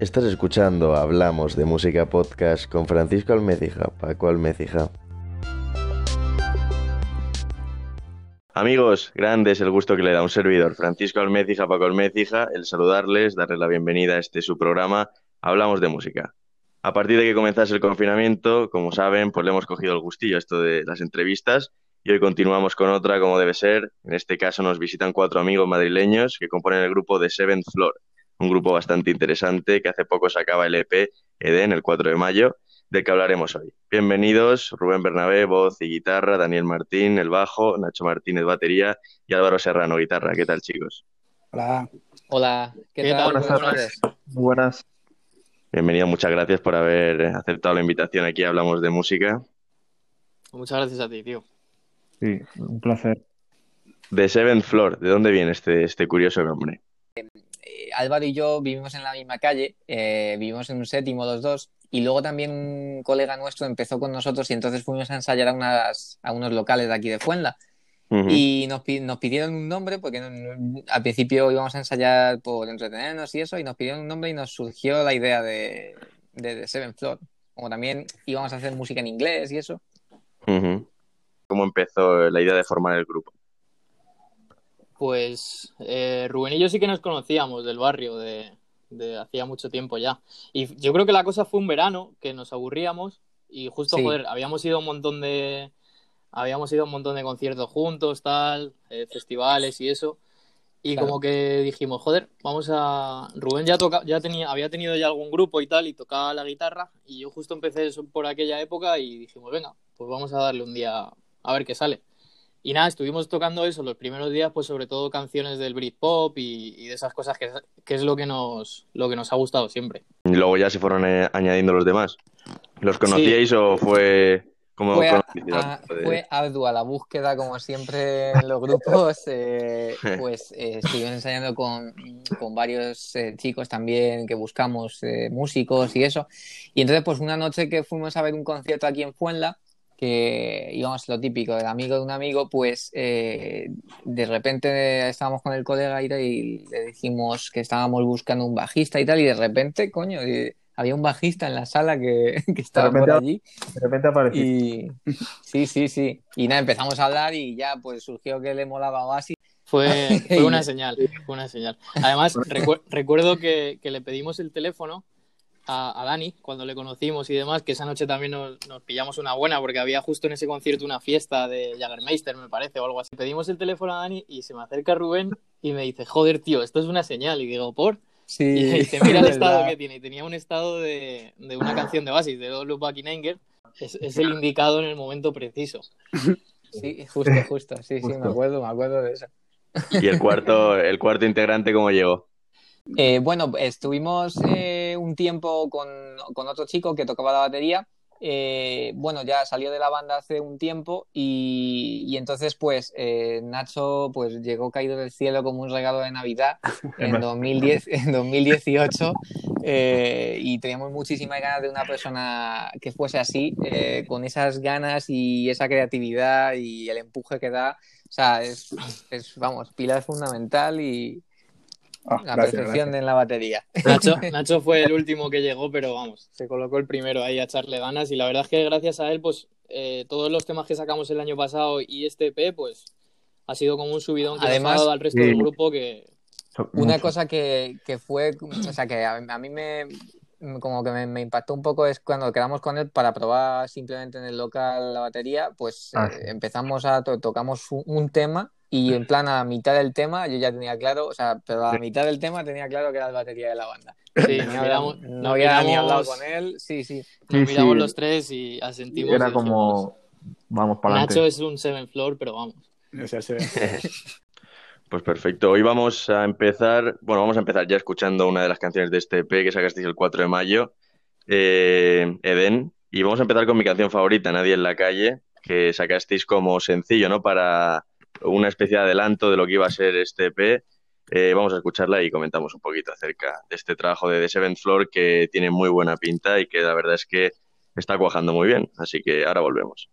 Estás escuchando Hablamos de Música Podcast con Francisco Almecija, Paco Almecija. Amigos, grande es el gusto que le da un servidor, Francisco Almecija, Paco Almecija, el saludarles, darles la bienvenida a este su programa Hablamos de Música. A partir de que comenzase el confinamiento, como saben, pues le hemos cogido el gustillo a esto de las entrevistas y hoy continuamos con otra como debe ser. En este caso nos visitan cuatro amigos madrileños que componen el grupo de Seventh Floor un grupo bastante interesante que hace poco sacaba el EP Eden, el 4 de mayo, del que hablaremos hoy. Bienvenidos, Rubén Bernabé, voz y guitarra, Daniel Martín, el bajo, Nacho Martínez, batería y Álvaro Serrano, guitarra. ¿Qué tal, chicos? Hola. Hola, ¿qué, tal? Buenas tardes. Buenas. Bienvenido, muchas gracias por haber aceptado la invitación aquí. Hablamos de música. Muchas gracias a ti, tío. Sí, un placer. De Seventh Floor, ¿de dónde viene este, este curioso nombre? Álvaro y yo vivimos en la misma calle, eh, vivimos en un séptimo los dos, y luego también un colega nuestro empezó con nosotros y entonces fuimos a ensayar a, unas, a unos locales de aquí de Fuenla. Y nos, nos, pidieron un nombre, porque al principio íbamos a ensayar por entretenernos y eso, y nos pidieron un nombre y nos surgió la idea de, de, Seven Floor. Como también íbamos a hacer música en inglés y eso. ¿Cómo empezó la idea de formar el grupo? Pues eh, Rubén y yo sí que nos conocíamos del barrio de, hacía mucho tiempo ya. Y yo creo que la cosa fue un verano que nos aburríamos y justo, joder, habíamos ido un montón de habíamos ido un montón de conciertos juntos, tal, eh, festivales y eso. Y como que dijimos, joder, vamos a. Rubén ya toca, ya tenía, había tenido ya algún grupo y tal, y tocaba la guitarra. Y yo justo empecé eso por aquella época y dijimos, venga, pues vamos a darle un día a ver qué sale. Y nada, estuvimos tocando eso los primeros días, pues sobre todo canciones del Britpop y, y de esas cosas que, que, es lo que, nos, lo que nos ha gustado siempre. Y luego ya se fueron eh, añadiendo los demás. ¿Los conocíais o fue como fue, fue, ardua la búsqueda, como siempre en los grupos. Eh, pues eh, estuvimos ensayando con, con varios eh, chicos también que buscamos eh, músicos y eso. Y entonces, pues una noche que fuimos a ver un concierto aquí en Fuenla, que íbamos lo típico del amigo de un amigo, pues eh, de repente estábamos con el colega y le dijimos que estábamos buscando un bajista y tal, y de repente, coño, había un bajista en la sala que, estaba por allí. De repente apareció. Y, sí, sí, sí. Y nada, empezamos a hablar y ya pues surgió que le molaba Oasis. Fue, fue una señal, fue una señal. Además, recuerdo que, que le pedimos el teléfono a, Dani cuando le conocimos y demás, que esa noche también nos, pillamos una buena porque había justo en ese concierto una fiesta de Jagermeister, me parece, o algo así. Pedimos el teléfono a Dani y se me acerca Rubén y me dice, joder, tío, esto es una señal. Y digo, ¿por? Sí, y dice, mira el estado que tiene. Y tenía un estado de, de una canción de Basis, de Don't Look Back in Anger. Es, es, el indicado en el momento preciso. Sí, justo, justo. Sí, sí, me acuerdo, me acuerdo de eso. ¿Y el cuarto, el cuarto integrante cómo llegó? Eh, bueno, estuvimos eh, un tiempo con, con, otro chico que tocaba la batería. Eh, bueno, ya salió de la banda hace un tiempo y, y entonces pues Nacho pues llegó caído del cielo como un regalo de Navidad en, 2010, en 2018 eh, y teníamos muchísimas ganas de una persona que fuese así, con esas ganas y esa creatividad y el empuje que da. O sea, es, es vamos, pilar fundamental y, Ah, la perfección en la batería. Nacho, Nacho fue el último que llegó, pero vamos, se colocó el primero ahí a echarle ganas. Y la verdad es que gracias a él, pues eh, todos los temas que sacamos el año pasado y este EP, pues ha sido como un subidón que Además, nos ha dado al resto del grupo que... Una cosa que, que, fue, o sea, que a, mí me, como que me, impactó un poco es cuando quedamos con él para probar simplemente en el local la batería, pues ah, eh, empezamos a, tocamos un tema y en plan, a mitad del tema, yo ya tenía claro, o sea, pero a mitad del tema tenía claro que era la batería de la banda. Sí, no había ni hablado con él, sí, sí. Nos miramos los tres y asentimos. Era como, vamos para Nacho es un seven floor, pero vamos. Pues perfecto. Hoy vamos a empezar, bueno, vamos a empezar ya escuchando una de las canciones de este EP que sacasteis el 4 de mayo, eh, Eden, y vamos a empezar con mi canción favorita, Nadie en la calle, que sacasteis como sencillo, ¿no? Para una especie de adelanto de lo que iba a ser este EP. Eh, vamos a escucharla y comentamos un poquito acerca de este trabajo de The Seventh Floor que tiene muy buena pinta y que la verdad es que está cuajando muy bien. Así que ahora volvemos.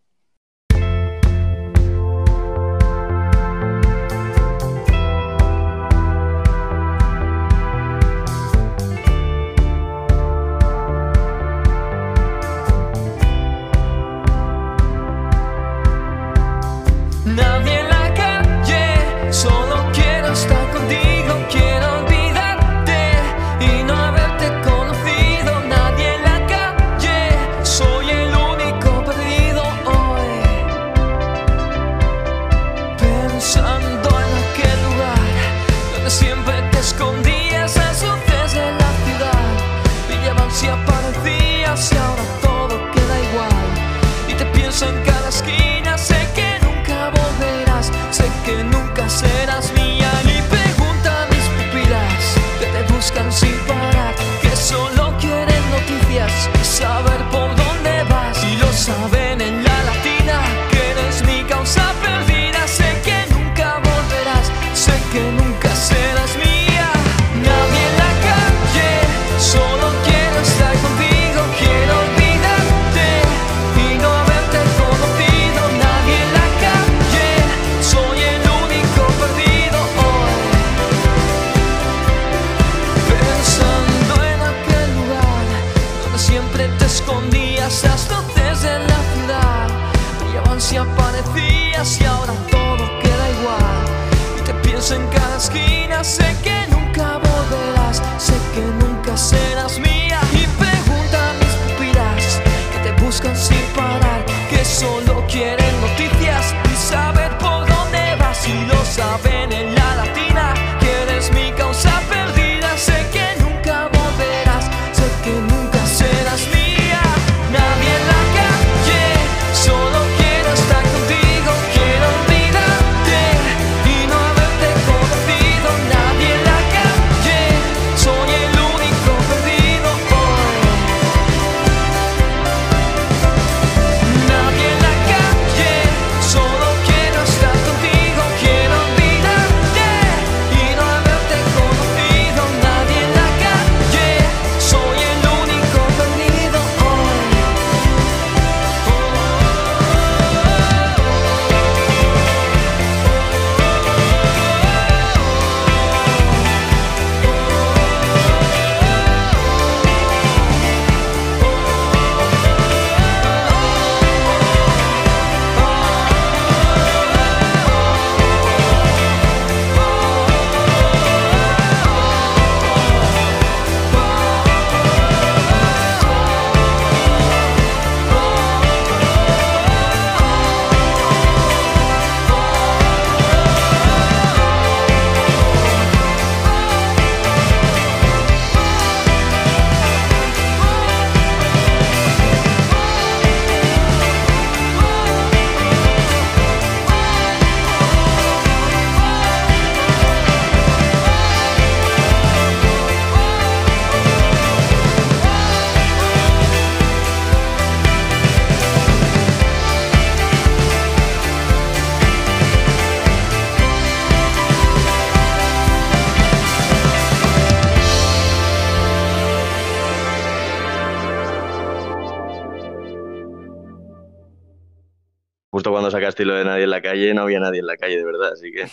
Calle, no había nadie en la calle, de verdad, así que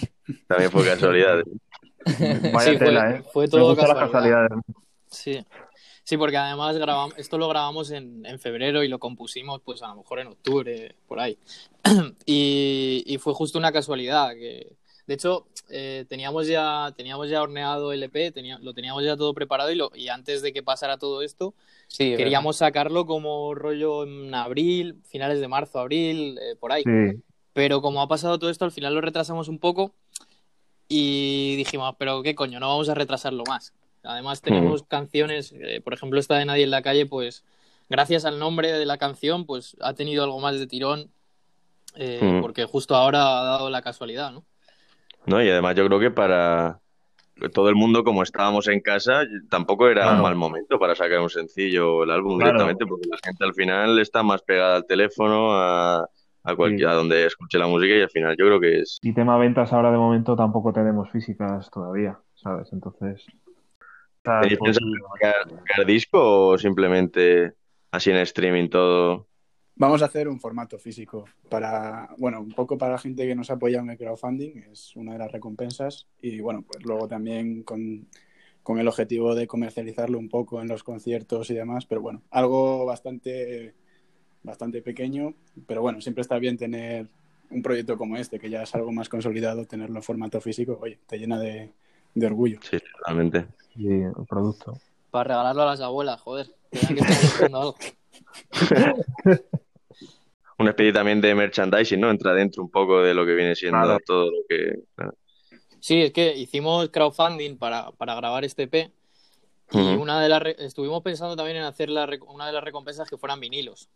también fue casualidad. Vaya Sí, fue- tela, ¿eh? fue Me todo las casualidad. casualidades. Sí. Sí, porque además grabamos, esto lo grabamos en, en febrero y lo compusimos pues a lo mejor en octubre, por ahí. Y, y fue justo una casualidad que, de hecho, eh, teníamos ya teníamos ya horneado el EP, tenía- lo teníamos ya todo preparado y, lo, y antes de que pasara todo esto, Sí, queríamos sacarlo como rollo en abril, finales de marzo, abril, eh, por ahí. Sí, Pero como ha pasado todo esto, al final lo retrasamos un poco y dijimos, pero qué coño, no vamos a retrasarlo más. Además tenemos canciones, eh, por ejemplo esta de Nadie en la calle, pues gracias al nombre de la canción, pues ha tenido algo más de tirón, eh, Mm. porque justo ahora ha dado la casualidad, ¿no? ¿no? Y además yo creo que para todo el mundo, como estábamos en casa, tampoco era Claro. un mal momento para sacar un sencillo o el álbum Claro. directamente, porque la gente al final está más pegada al teléfono, a, a cualquier, a donde escuche la música y al final yo creo que es... Y tema ventas ahora de momento tampoco tenemos físicas todavía, ¿sabes? Entonces... ¿Tenéis pensado sacar, disco o simplemente así en streaming todo? Vamos a hacer un formato físico para, bueno, un poco para la gente que nos apoya en el crowdfunding, es una de las recompensas, y bueno, pues luego también con, con el objetivo de comercializarlo un poco en los conciertos y demás, pero bueno, algo bastante, bastante pequeño, pero bueno, siempre está bien tener un proyecto como este, que ya es algo más consolidado, tenerlo en formato físico, oye, te llena de, de orgullo. Sí, totalmente. sí, el producto. Para regalarlo a las abuelas, joder. que algo. Una especie también de merchandising, ¿no? Entra dentro un poco de lo que viene siendo Claro. todo lo que... claro. Sí, es que hicimos crowdfunding para, para grabar este EP y una de las re- estuvimos pensando también en hacer la una de las recompensas que fueran vinilos.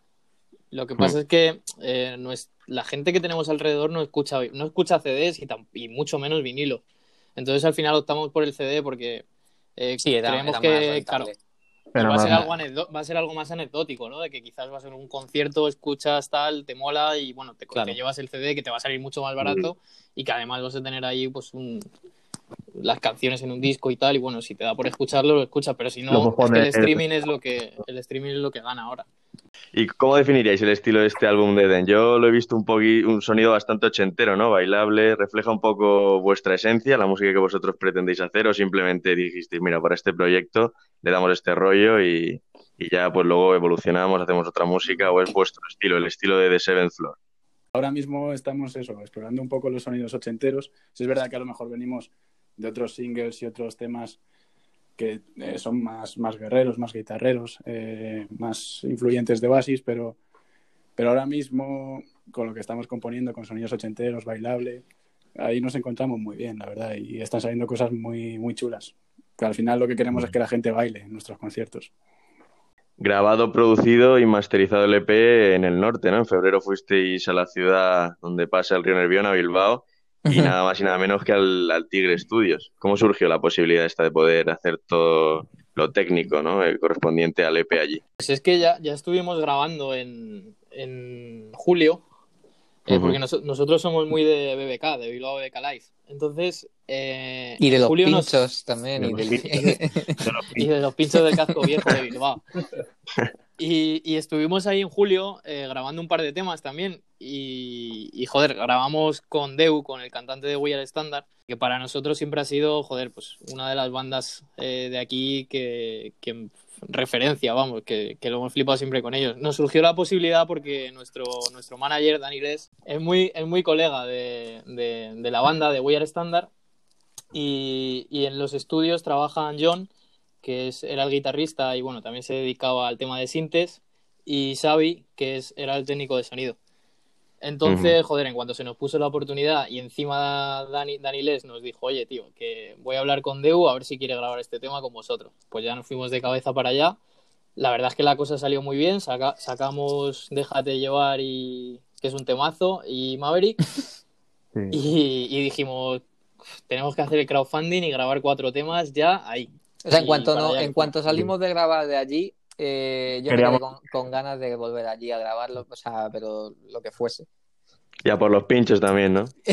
Lo que pasa Mm. es que eh, no es- la gente que tenemos alrededor no escucha, no escucha CDs y, tam- y mucho menos vinilo. Entonces al final optamos por el CD porque eh, Sí, era, creemos era que, claro, Era va a, ser algo anecdo- va a ser algo más anecdótico, ¿no? De que quizás va a ser un concierto, escuchas tal, te mola y bueno, te, Claro. te llevas el CD que te va a salir mucho más barato y que además vas a tener ahí pues un, las canciones en un disco y tal y bueno, si te da por escucharlo, lo escuchas, pero si no, es que el streaming es lo que el streaming es lo que gana ahora. ¿Y cómo definiríais el estilo de este álbum de Eden? Yo lo he visto un un sonido bastante ochentero, ¿no? Bailable, refleja un poco vuestra esencia, la música que vosotros pretendéis hacer, o simplemente dijisteis, mira, para este proyecto le damos este rollo y, y ya pues luego evolucionamos, hacemos otra música, o es vuestro estilo, el estilo de The Seventh Floor. Ahora mismo estamos eso, explorando un poco los sonidos ochenteros. Sí es verdad que a lo mejor venimos de otros singles y otros temas que eh, son más, más guerreros, más guitarreros, eh, más influyentes de Oasis, pero, pero ahora mismo con lo que estamos componiendo, con sonidos ochenteros, bailable, ahí nos encontramos muy bien, la verdad, y están saliendo cosas muy, muy chulas. Al final lo que queremos es que la gente baile en nuestros conciertos. Grabado, producido y masterizado el EP en el norte, ¿no? En febrero fuisteis a la ciudad donde pasa el río Nervión, a Bilbao, y nada más y nada menos que al, al Tigre Studios. ¿Cómo surgió la posibilidad esta de poder hacer todo lo técnico, ¿no? El correspondiente al EP allí. Pues es que ya, ya estuvimos grabando en, en julio, eh, porque nos- nosotros somos muy de BBK, de Bilbao BBK Live. Entonces, eh, Y de los julio nos- pinchos también. De y los del- y de los pinchos del casco viejo de Bilbao. Y, estuvimos ahí en julio eh, grabando un par de temas también. Y, y, joder, grabamos con Deu, con el cantante de We Are Standard, que para nosotros siempre ha sido, joder, pues una de las bandas eh, de aquí que, referencia, vamos, que, que lo hemos flipado siempre con ellos. Nos surgió la posibilidad porque nuestro, nuestro manager, Dani es muy, es muy colega de, de, de la banda de We Are Standard. Y, y en los estudios trabajan John, que es, era el guitarrista y bueno, también se dedicaba al tema de sintes, y Xavi, que es, era el técnico de sonido. Entonces, joder, en cuanto se nos puso la oportunidad y encima Dani, Dani Les nos dijo, oye, tío, que voy a hablar con Deu a ver si quiere grabar este tema con vosotros. Pues ya nos fuimos de cabeza para allá. La verdad es que la cosa salió muy bien. Saca- sacamos Déjate llevar y que es un temazo y Maverick Sí. y, y dijimos, tenemos que hacer el crowdfunding y grabar cuatro temas ya ahí. O sea, en cuanto, no, en cuanto salimos de grabar de allí, eh, yo Queríamos- me quedé con, con ganas de volver allí a grabarlo, o sea, pero lo que fuese. Ya por los pinchos también, ¿no?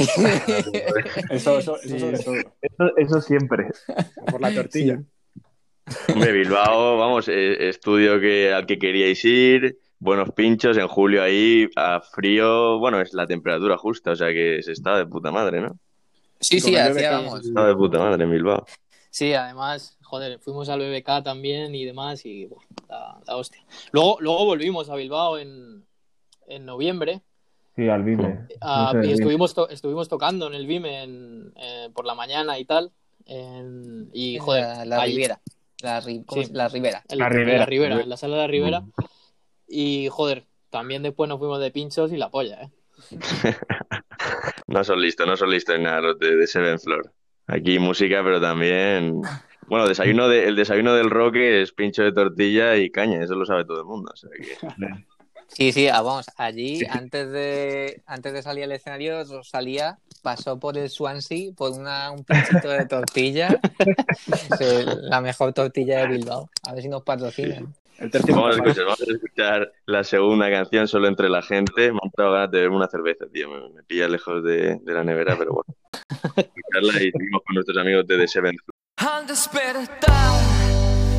Eso, eso, eso Sí. sobre todo. Eso, eso siempre. Por la tortilla. Hombre, Bilbao, vamos, eh, estudio que, al que queríais ir, buenos pinchos, en julio ahí, a frío, bueno, es la temperatura justa, o sea que se está de puta madre, ¿no? Sí, sí, Con el hacía, BBK. vamos. Está de puta madre en Bilbao. Sí, además, joder, fuimos al BBK también y demás y buah, la, la hostia. Luego, luego volvimos a Bilbao en, en noviembre Sí, al Vime. ah, No sé, y estuvimos, to- estuvimos tocando en el Vime en- eh, por la mañana y tal. en- y joder, la, la ahí- Ribera. La, ri- la Ribera. en La Ribera. la Ribera, en la sala de la Ribera. Y joder, también después nos fuimos de pinchos y la polla, ¿eh? No son listos, no son listos en nada los de, de Seven Floor. Aquí música, pero también. Bueno, desayuno de, el desayuno del roque es pincho de tortilla y caña, eso lo sabe todo el mundo. o sea que- Sí, sí, ah, vamos, allí antes de antes de salir al escenario salía, pasó por el Swansea por una, un pinchito de tortilla, Sí, la mejor tortilla de Bilbao. A ver si nos patrocinan. El tercio Vamos a, escuchar, vamos a escuchar la segunda canción solo entre la gente. Me han dado ganas de beberme una cerveza, tío. Me, me pilla lejos de, de la nevera, pero bueno. Escucharla y seguimos con nuestros amigos de The Seven Floor. Al despertar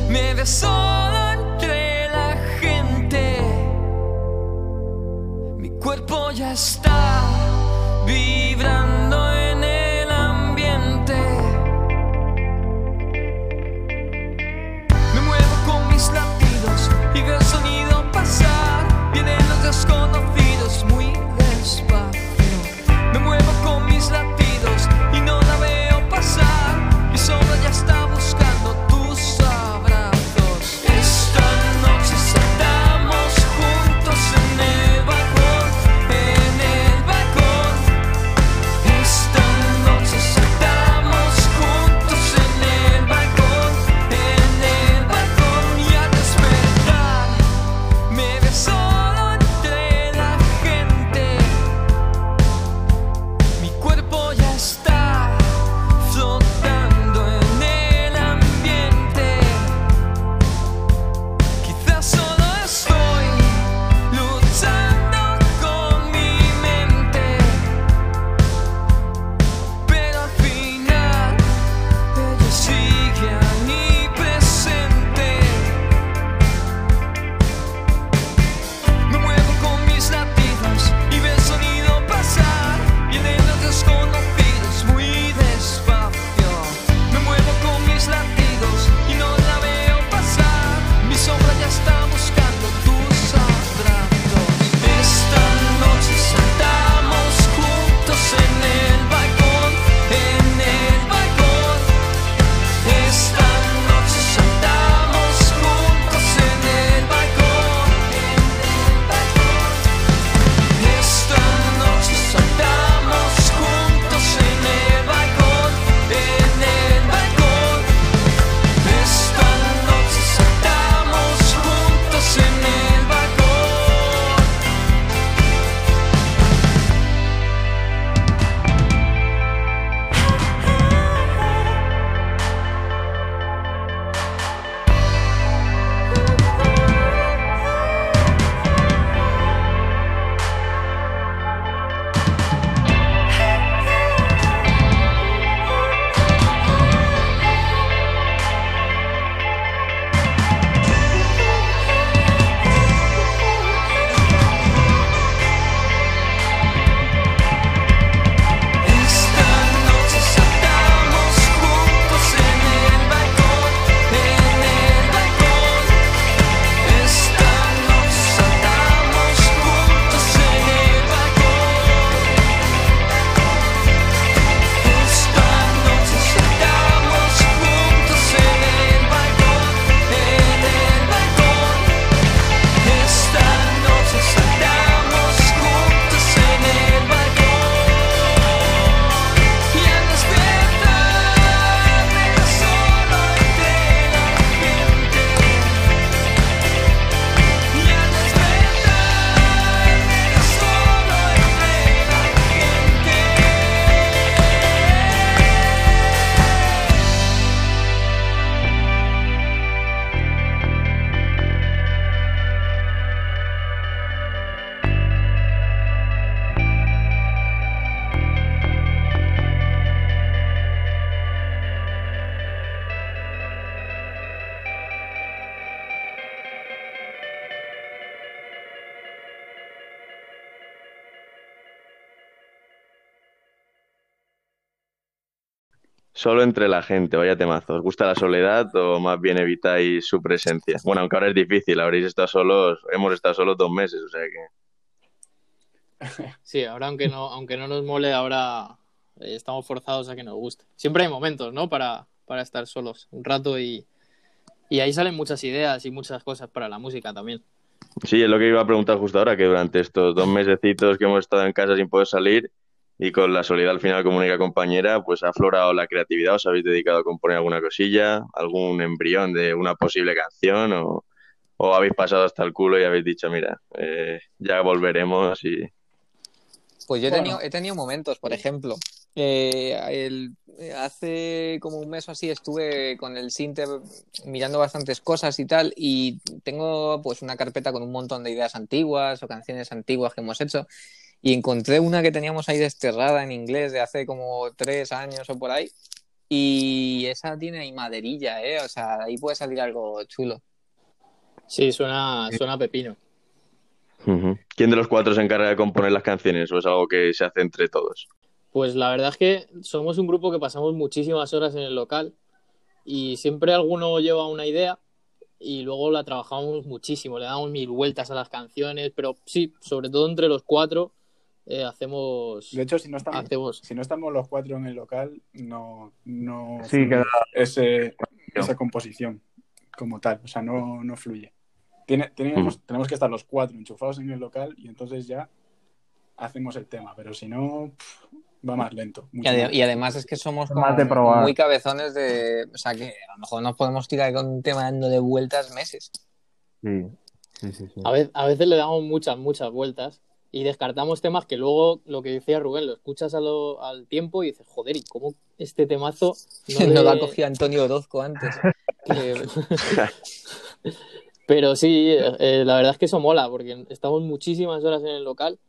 me ves solo entre la gente. Mi cuerpo ya está vibrando en el ambiente. Me muevo con mis latidos y veo el sonido pasar. Vienen los desconocidos muy despacio. Me muevo con mis latidos Solo entre la gente, vaya temazo. ¿Os gusta la soledad o más bien evitáis su presencia? Bueno, aunque ahora es difícil, habréis estado solos, hemos estado solos dos meses, o sea que. Sí, ahora aunque no, aunque no nos mole, ahora eh, estamos forzados a que nos guste. Siempre hay momentos, ¿no? Para, para estar solos un rato y, y ahí salen muchas ideas y muchas cosas para la música también. Sí, es lo que iba a preguntar justo ahora, que durante estos dos mesecitos que hemos estado en casa sin poder salir y con la soledad al final como única compañera, pues ha aflorado la creatividad. ¿Os habéis dedicado a componer alguna cosilla, algún embrión de una posible canción o, o habéis pasado hasta el culo y habéis dicho, mira, eh, ya volveremos y... Pues yo he, Bueno. tenido, he tenido momentos, por ejemplo. eh, el- hace como un mes o así estuve con el Sinter mirando bastantes cosas y tal, y tengo pues una carpeta con un montón de ideas antiguas o canciones antiguas que hemos hecho, y encontré una que teníamos ahí desterrada en inglés de hace como tres años o por ahí, y esa tiene ahí maderilla, ¿eh? O sea, ahí puede salir algo chulo. Sí, suena, suena pepino. ¿Quién de los cuatro se encarga de componer las canciones o es algo que se hace entre todos? Pues la verdad es que somos un grupo que pasamos muchísimas horas en el local y siempre alguno lleva una idea y luego la trabajamos muchísimo, le damos mil vueltas a las canciones, pero sí, sobre todo entre los cuatro eh, hacemos, De hecho, si no estamos, hacemos si no estamos los cuatro en el local, no, no Sí, queda- ese, esa composición como tal. O sea, no, no fluye. Tiene, tenemos, tenemos que estar los cuatro enchufados en el local y entonces ya hacemos el tema. Pero si no, pff, va más lento. Y, mucho ade- más. y además es que somos Más como de probar. muy cabezones de... O sea, que a lo mejor nos podemos tirar con un tema dándole vueltas meses. Sí, sí, sí. sí. A veces, a veces le damos muchas, muchas vueltas y descartamos temas que luego, lo que decía Rubén, lo escuchas a lo- al tiempo y dices, joder, ¿y cómo este temazo no, lo ha cogido Antonio Orozco antes. que- Pero sí, eh, la verdad es que eso mola, porque estamos muchísimas horas en el local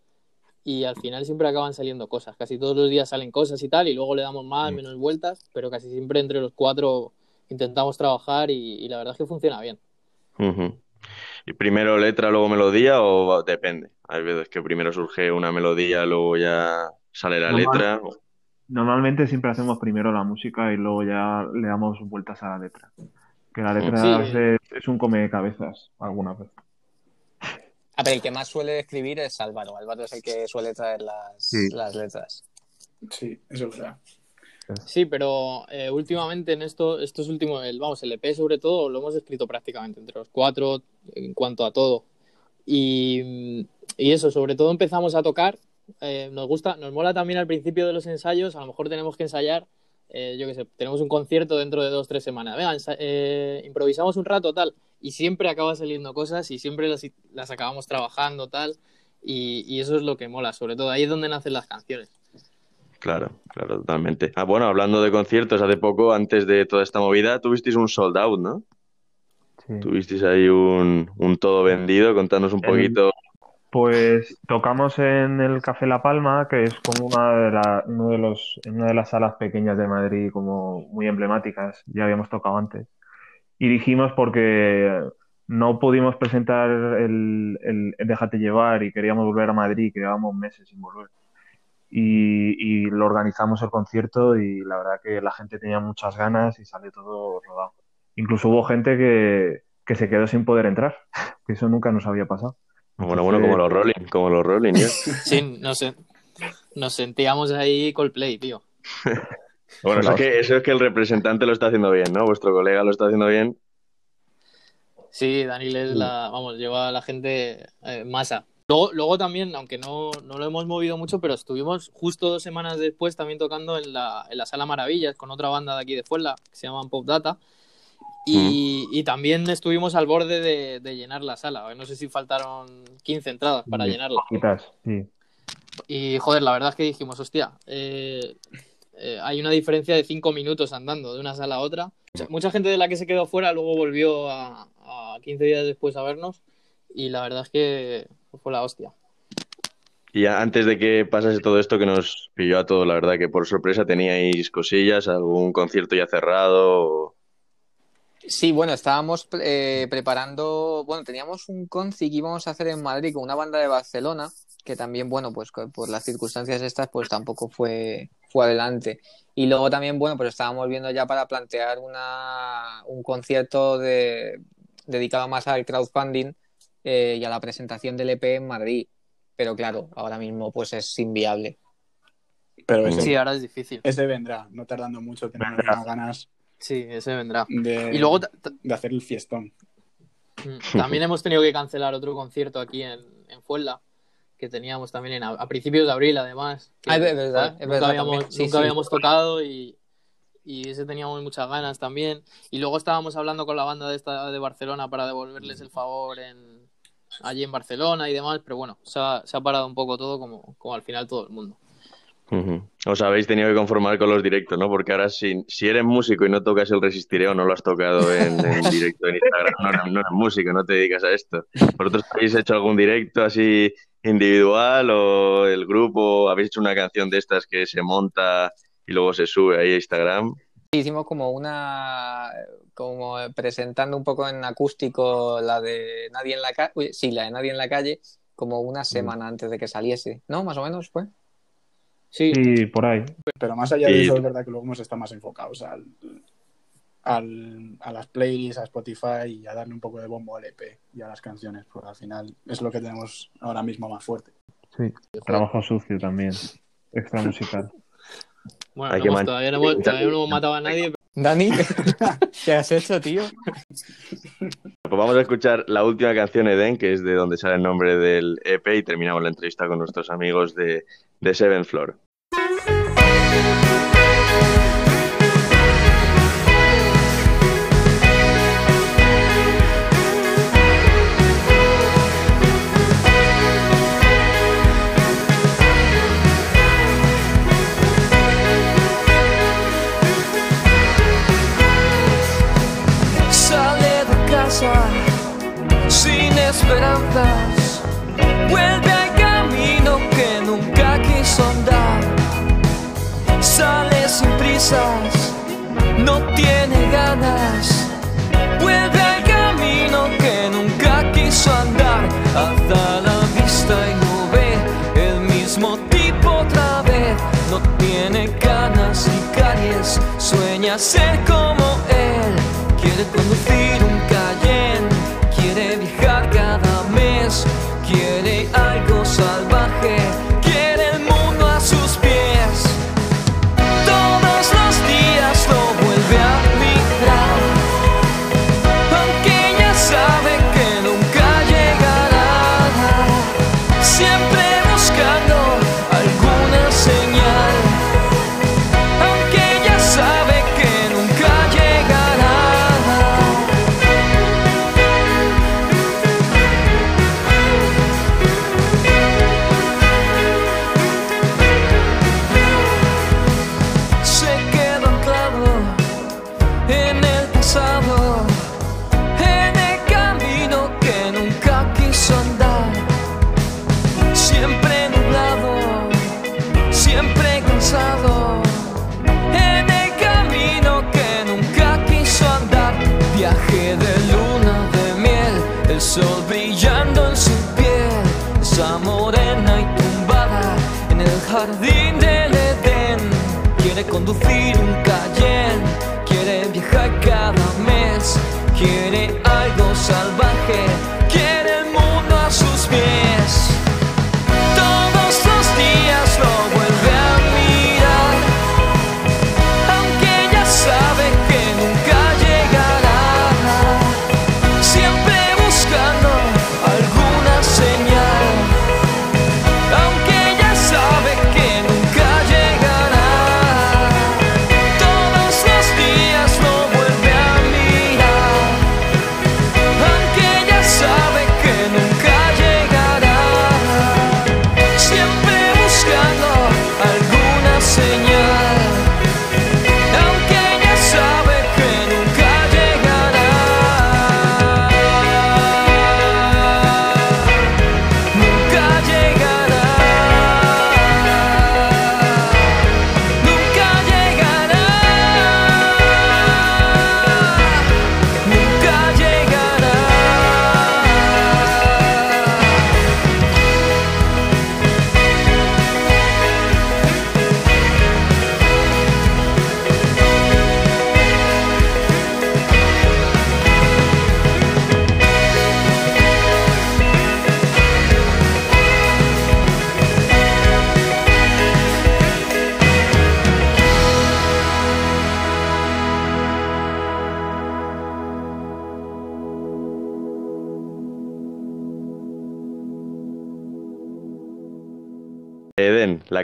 y al final siempre acaban saliendo cosas. Casi todos los días salen cosas y tal, y luego le damos más, menos vueltas, pero casi siempre entre los cuatro intentamos trabajar y, y la verdad es que funciona bien. Ujú. ¿Y primero letra, luego melodía o depende? Hay veces que primero surge una melodía, luego ya sale la Normal. letra. Normalmente siempre hacemos primero la música y luego ya le damos vueltas a la letra. Que la letra Sí. es, es un come cabezas algunas veces. Ah, pero el que más suele escribir es Álvaro. Álvaro es el que suele traer las, Sí. las letras. Sí, eso es verdad. Sí, pero eh, últimamente en esto, estos últimos, el, vamos, el EP sobre todo, lo hemos escrito prácticamente entre los cuatro en cuanto a todo. Y, y eso, sobre todo empezamos a tocar. eh, nos gusta, nos mola también al principio de los ensayos, a lo mejor tenemos que ensayar, eh, yo qué sé, tenemos un concierto dentro de dos, tres semanas. Venga, eh, improvisamos un rato, tal. Y siempre acaba saliendo cosas y siempre las, las acabamos trabajando, tal. Y, y eso es lo que mola, sobre todo ahí es donde nacen las canciones. Claro, claro, totalmente. Ah, bueno, hablando de conciertos, hace poco, antes de toda esta movida, tuvisteis un sold out, ¿no? Sí. Tuvisteis ahí un, un todo vendido, contanos un El- poquito. Pues tocamos en el Café La Palma, que es como una de, la- uno de los, una de las salas pequeñas de Madrid, como muy emblemáticas. Ya habíamos tocado antes. Y dijimos porque no pudimos presentar el, el- el Déjate llevar y queríamos volver a Madrid, que llevábamos meses sin volver. Y, y lo organizamos el concierto y la verdad que la gente tenía muchas ganas y salió todo rodado. Incluso hubo gente que, que se quedó sin poder entrar, que eso nunca nos había pasado. Bueno, bueno, como los Rolling, como los Rolling, ya. Sí, nos, nos sentíamos ahí Coldplay, tío. Bueno, eso es, que, eso es que el representante lo está haciendo bien, ¿no? Vuestro colega lo está haciendo bien. Sí, Daniel es la, vamos, lleva a la gente eh, masa. Luego, luego también, aunque no, no lo hemos movido mucho, pero estuvimos justo dos semanas después también tocando en la, en la Sala Maravillas con otra banda de aquí de Fuenla, que se llaman Pop Data. Y, y también estuvimos al borde de, de llenar la sala. No sé si faltaron 15 entradas para Sí, llenarla. Poquitas, sí. Y joder, la verdad es que dijimos, hostia, eh, eh, hay una diferencia de cinco minutos andando de una sala a otra. Mucha, mucha gente de la que se quedó fuera luego volvió a, a 15 días después a vernos y la verdad es que fue la hostia. Y antes de que pasase todo esto que nos pilló a todos, la verdad que por sorpresa teníais cosillas, algún concierto ya cerrado. Sí, bueno, estábamos eh, preparando, bueno, teníamos un conci que íbamos a hacer en Madrid con una banda de Barcelona que también, bueno, pues por las circunstancias estas, pues tampoco fue, fue adelante. Y luego también, bueno, pues estábamos viendo ya para plantear una, un concierto de, dedicado más al crowdfunding eh, y a la presentación del EP en Madrid. Pero claro, ahora mismo pues es inviable. Pero ese, Sí, ahora es difícil. ese vendrá, no tardando mucho, tenemos ganas Sí, ese vendrá. de, Y luego de hacer el fiestón. Mm, También hemos tenido que cancelar otro concierto aquí en, en Fuenla, que teníamos también en, a, principios de abril, además. que, Ah, es verdad, es nunca verdad habíamos. Sí, nunca sí. habíamos tocado y, y ese teníamos muchas ganas también. Y luego estábamos hablando con la banda de, esta, de Barcelona para devolverles el favor en, allí en Barcelona y demás, pero bueno, se ha, se ha parado un poco todo como, como al final todo el mundo. Os habéis tenido que conformar con los directos, ¿no? Porque ahora si, si eres músico y no tocas el Resistiré o no lo has tocado en, en directo en Instagram, no no eres músico, no te dedicas a esto. ¿Vosotros habéis hecho algún directo así individual o el grupo? ¿Habéis hecho una canción de estas que se monta y luego se sube ahí a Instagram? Hicimos como una, como presentando un poco en acústico la de Nadie en la calle, sí, la de Nadie en la calle, como una semana antes de que saliese, ¿no? Más o menos fue. Sí, Sí, por ahí. Pero más allá de Y- eso, es verdad que luego hemos estado más enfocados al, al- a las playlists, a Spotify y a darle un poco de bombo al EP y a las canciones, porque al final es lo que tenemos ahora mismo más fuerte. Sí. Trabajo sucio también. Extra musical. Bueno, Hay no que hemos- man- todavía, no hemos, todavía no hemos matado a nadie, Dani, ¿qué has hecho, tío? Pues vamos a escuchar la última canción, Eden, que es de donde sale el nombre del EP y terminamos la entrevista con nuestros amigos de, de Seventh Floor. No tiene ganas, vuelve al camino que nunca quiso andar. Alza la vista y no ve el mismo tipo otra vez, no tiene ganas ni caries, sueña ser como él. Quiere conducir jardín del Edén. Quiere conducir un Cayenne, quiere viajar cada mes, quiere algo salvaje,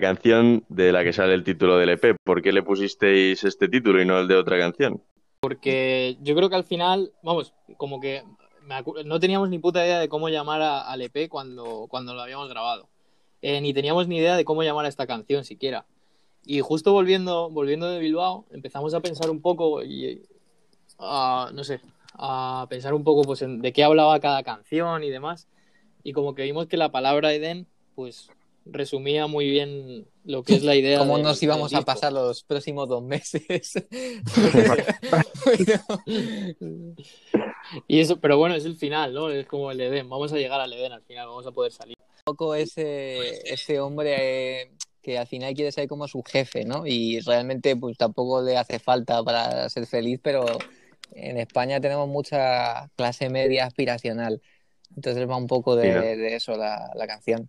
canción de la que sale el título del EP, ¿por qué le pusisteis este título y no el de otra canción? Porque yo creo que al final, vamos, como que no teníamos ni puta idea de cómo llamar al EP cuando, cuando lo habíamos grabado. Eh, ni teníamos ni idea de cómo llamar a esta canción siquiera. Y justo volviendo, volviendo de Bilbao, empezamos a pensar un poco y a, no sé, a pensar un poco pues en de qué hablaba cada canción y demás. Y como que vimos que la palabra Eden, pues resumía muy bien lo que es la idea. ¿Cómo del- nos íbamos a pasar los próximos dos meses? Y eso, pero bueno, es el final, ¿no? Es como el Edén. Vamos a llegar al Edén al final, vamos a poder salir. Un poco ese, ese hombre eh, que al final quiere ser como su jefe, ¿no? Y realmente pues tampoco le hace falta para ser feliz, pero en España tenemos mucha clase media aspiracional. Entonces va un poco de, Sí, ¿no? de eso la, la canción.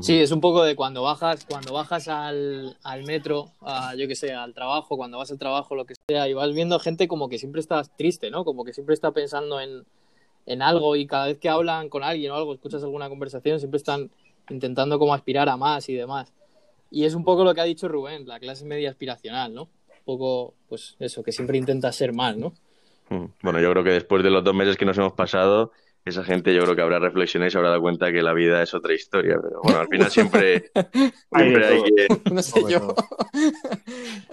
Sí, es un poco de cuando bajas, cuando bajas al, al metro, a, yo qué sé, al trabajo, cuando vas al trabajo, lo que sea, y vas viendo gente como que siempre estás triste, ¿no? Como que siempre está pensando en, en algo y cada vez que hablan con alguien o algo, escuchas alguna conversación, siempre están intentando como aspirar a más y demás. Y es un poco lo que ha dicho Rubén, la clase media aspiracional, ¿no? Un poco, pues eso, que siempre intenta ser más, ¿no? Mm. Bueno, yo creo que después de los dos meses que nos hemos pasado, esa gente yo creo que habrá reflexionado y se habrá dado cuenta que la vida es otra historia. Pero bueno, al final siempre, siempre hay que... No sé yo.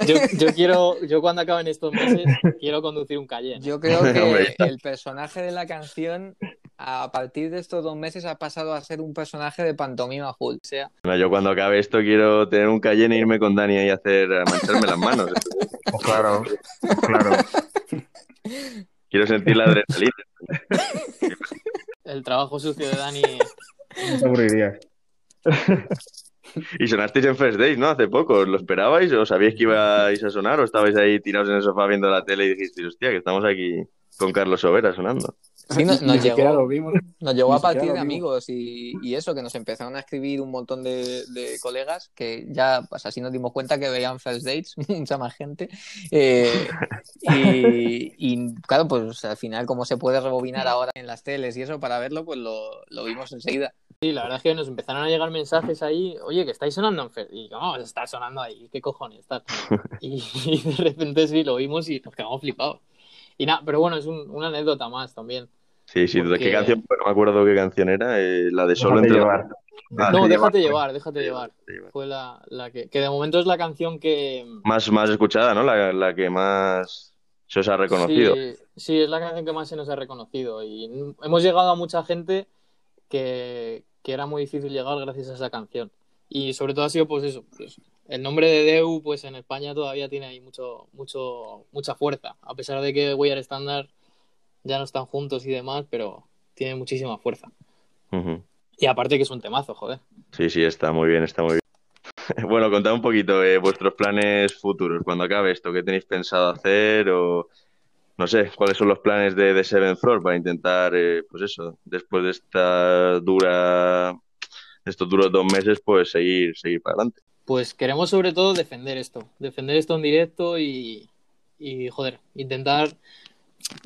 Yo, yo quiero, yo cuando acaben estos meses, quiero conducir un Cayenne. Yo creo Hombre. que el personaje de la canción, a partir de estos dos meses, ha pasado a ser un personaje de pantomima full. O sea, No, yo cuando acabe esto quiero tener un Cayenne e irme con Dani ahí a hacer, a mancharme las manos. Claro, claro. Quiero sentir la adrenalina. el trabajo sucio de Dani. No te aburrirías. Y sonasteis en First Days, ¿no? Hace poco. ¿Lo esperabais o sabíais que ibais a sonar o estabais ahí tirados en el sofá viendo la tele y dijisteis, hostia, que estamos aquí con Carlos Sobera sonando? Sí, nos, nos llegó, lo vimos. nos llegó a partir de amigos y, y eso, que nos empezaron a escribir un montón de, de colegas que ya, pues así nos dimos cuenta que veían First Dates, mucha más gente. Eh, y, y, claro, pues al final, como se puede rebobinar ahora en las teles y eso para verlo, pues lo, lo vimos enseguida. Sí, la verdad es que nos empezaron a llegar mensajes ahí, oye, que estáis sonando en Fer. Y ¿cómo vas a estar sonando ahí? ¿Qué cojones? Y, y de repente sí, lo vimos y nos quedamos flipados. Y nada, pero bueno, es un- una anécdota más también. Sí, sí, Porque- ¿qué canción? No me acuerdo qué canción era. eh, la de Solo Déjate entre llevar. Ah, no, déjate llevar. llevar, déjate llevar. Déjate llevar. Fue la, la que, que de momento es la canción que... Más, más escuchada, ¿no? La, la que más se os ha reconocido. Sí, sí, es la canción que más se nos ha reconocido. Y hemos llegado a mucha gente que, que era muy difícil llegar gracias a esa canción. Y sobre todo ha sido pues eso, pues, el nombre de Deu pues en España todavía tiene ahí mucho, mucho, mucha fuerza. A pesar de que We Are Standard ya no están juntos y demás, pero tiene muchísima fuerza. Y aparte que es un temazo, joder. Sí, sí, está muy bien, está muy bien. Bueno, contad un poquito eh, vuestros planes futuros. Cuando acabe esto, ¿qué tenéis pensado hacer? O no sé, ¿cuáles son los planes de, de Seven Floor para intentar, eh, pues eso, después de esta dura, de estos duros dos meses, pues seguir, seguir para adelante? Pues queremos sobre todo defender esto, defender esto en directo y, y joder, intentar...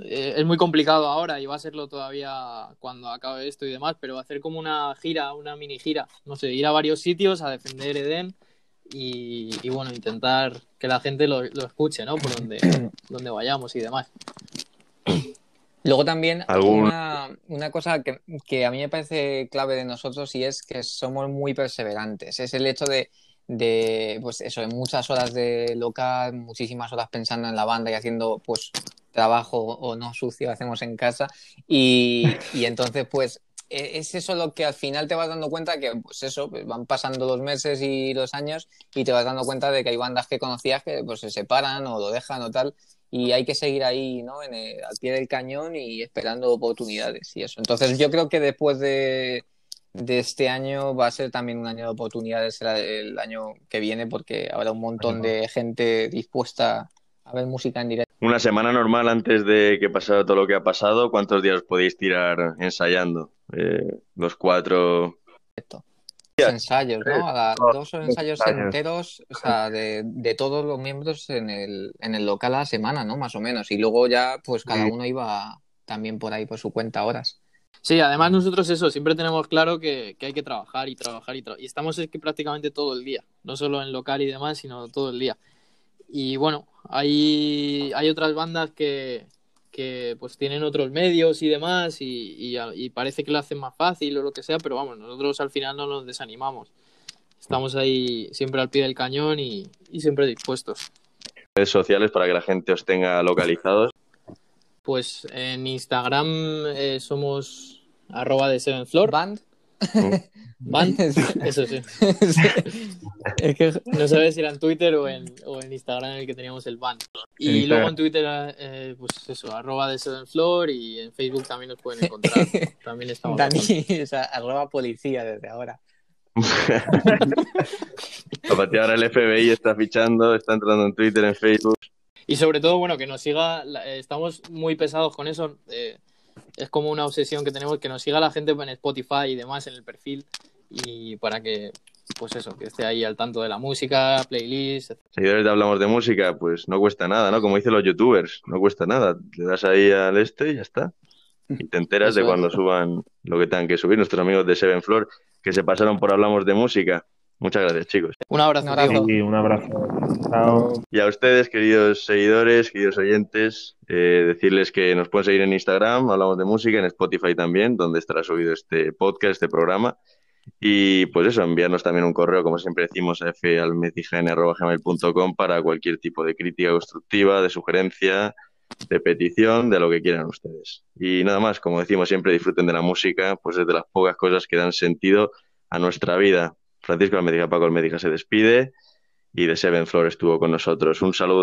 eh, es muy complicado ahora y va a serlo todavía cuando acabe esto y demás, pero hacer como una gira, una mini gira, no sé, ir a varios sitios a defender Eden y, y bueno, intentar que la gente lo, lo escuche, ¿no? Por donde, donde vayamos y demás. Luego también ¿Algún- una, una cosa que, que a mí me parece clave de nosotros y es que somos muy perseverantes. Es el hecho de, de pues eso, en muchas horas de local, muchísimas horas pensando en la banda y haciendo pues trabajo o no sucio hacemos en casa. Y, y entonces pues e- es eso lo que al final te vas dando cuenta que pues eso, pues, van pasando los meses y los años y te vas dando cuenta de que hay bandas que conocías que pues se separan o lo dejan o tal y hay que seguir ahí, ¿no? En el- al pie del cañón y esperando oportunidades y eso. Entonces yo creo que después de, de este año va a ser también un año de oportunidades será el año que viene porque habrá un montón de gente dispuesta a ver música en directo. Una semana normal antes de que pasara todo lo que ha pasado, ¿cuántos días podéis tirar ensayando? Eh, los cuatro. Dos ensayos, ¿no? A la- Dos- ensayos enteros, o sea, de, de todos los miembros en el, en el local a la semana, ¿no? Más o menos. Y luego ya, pues cada uno iba también por ahí por su cuenta horas. Sí, además nosotros eso, siempre tenemos claro que, hay que trabajar y trabajar y trabajar. Y estamos es que prácticamente todo el día, no solo en local y demás, sino todo el día. Y bueno, hay, hay otras bandas que, que pues tienen otros medios y demás y, y, y parece que lo hacen más fácil o lo que sea, pero vamos, nosotros al final no nos desanimamos. Estamos ahí siempre al pie del cañón y, y siempre dispuestos. Redes sociales para que la gente os tenga localizados. Pues en Instagram eh, somos arroba de Seven Floor. Band. Band, eso sí. es que no sabes si era en Twitter o en, o en Instagram en el que teníamos el band. Y luego en Twitter, eh, pues eso, arroba de Seven Floor y en Facebook también nos pueden encontrar. También estamos. Dani, o sea, arroba policía desde ahora. Aparte ahora el FBI está fichando, está entrando en Twitter, en Facebook. Y sobre todo, bueno, que nos siga, eh, estamos muy pesados con eso. eh, es como una obsesión que tenemos, que nos siga la gente en Spotify y demás en el perfil. Y para que, pues eso, que esté ahí al tanto de la música, playlist, etc. Seguidores de Hablamos de Música, pues no cuesta nada, ¿no? Como dicen los youtubers, no cuesta nada. Le das ahí al este y ya está. Y te enteras de cuando suban lo que tengan que subir nuestros amigos de Seven Floor, que se pasaron por Hablamos de Música. Muchas gracias, chicos. Un abrazo. Un abrazo. Y un abrazo. Chao. Y a ustedes, queridos seguidores, queridos oyentes, eh, decirles que nos pueden seguir en Instagram, hablamos de música, en Spotify también, donde estará subido este podcast, este programa. Y pues eso, enviarnos también un correo, como siempre decimos, a falmecign.gmail.com para cualquier tipo de crítica constructiva, de sugerencia, de petición, de lo que quieran ustedes. Y nada más, como decimos siempre, disfruten de la música, pues es de las pocas cosas que dan sentido a nuestra vida. Francisco Almédica, Paco Almédica se despide y de Seven Floor estuvo con nosotros. Un saludo.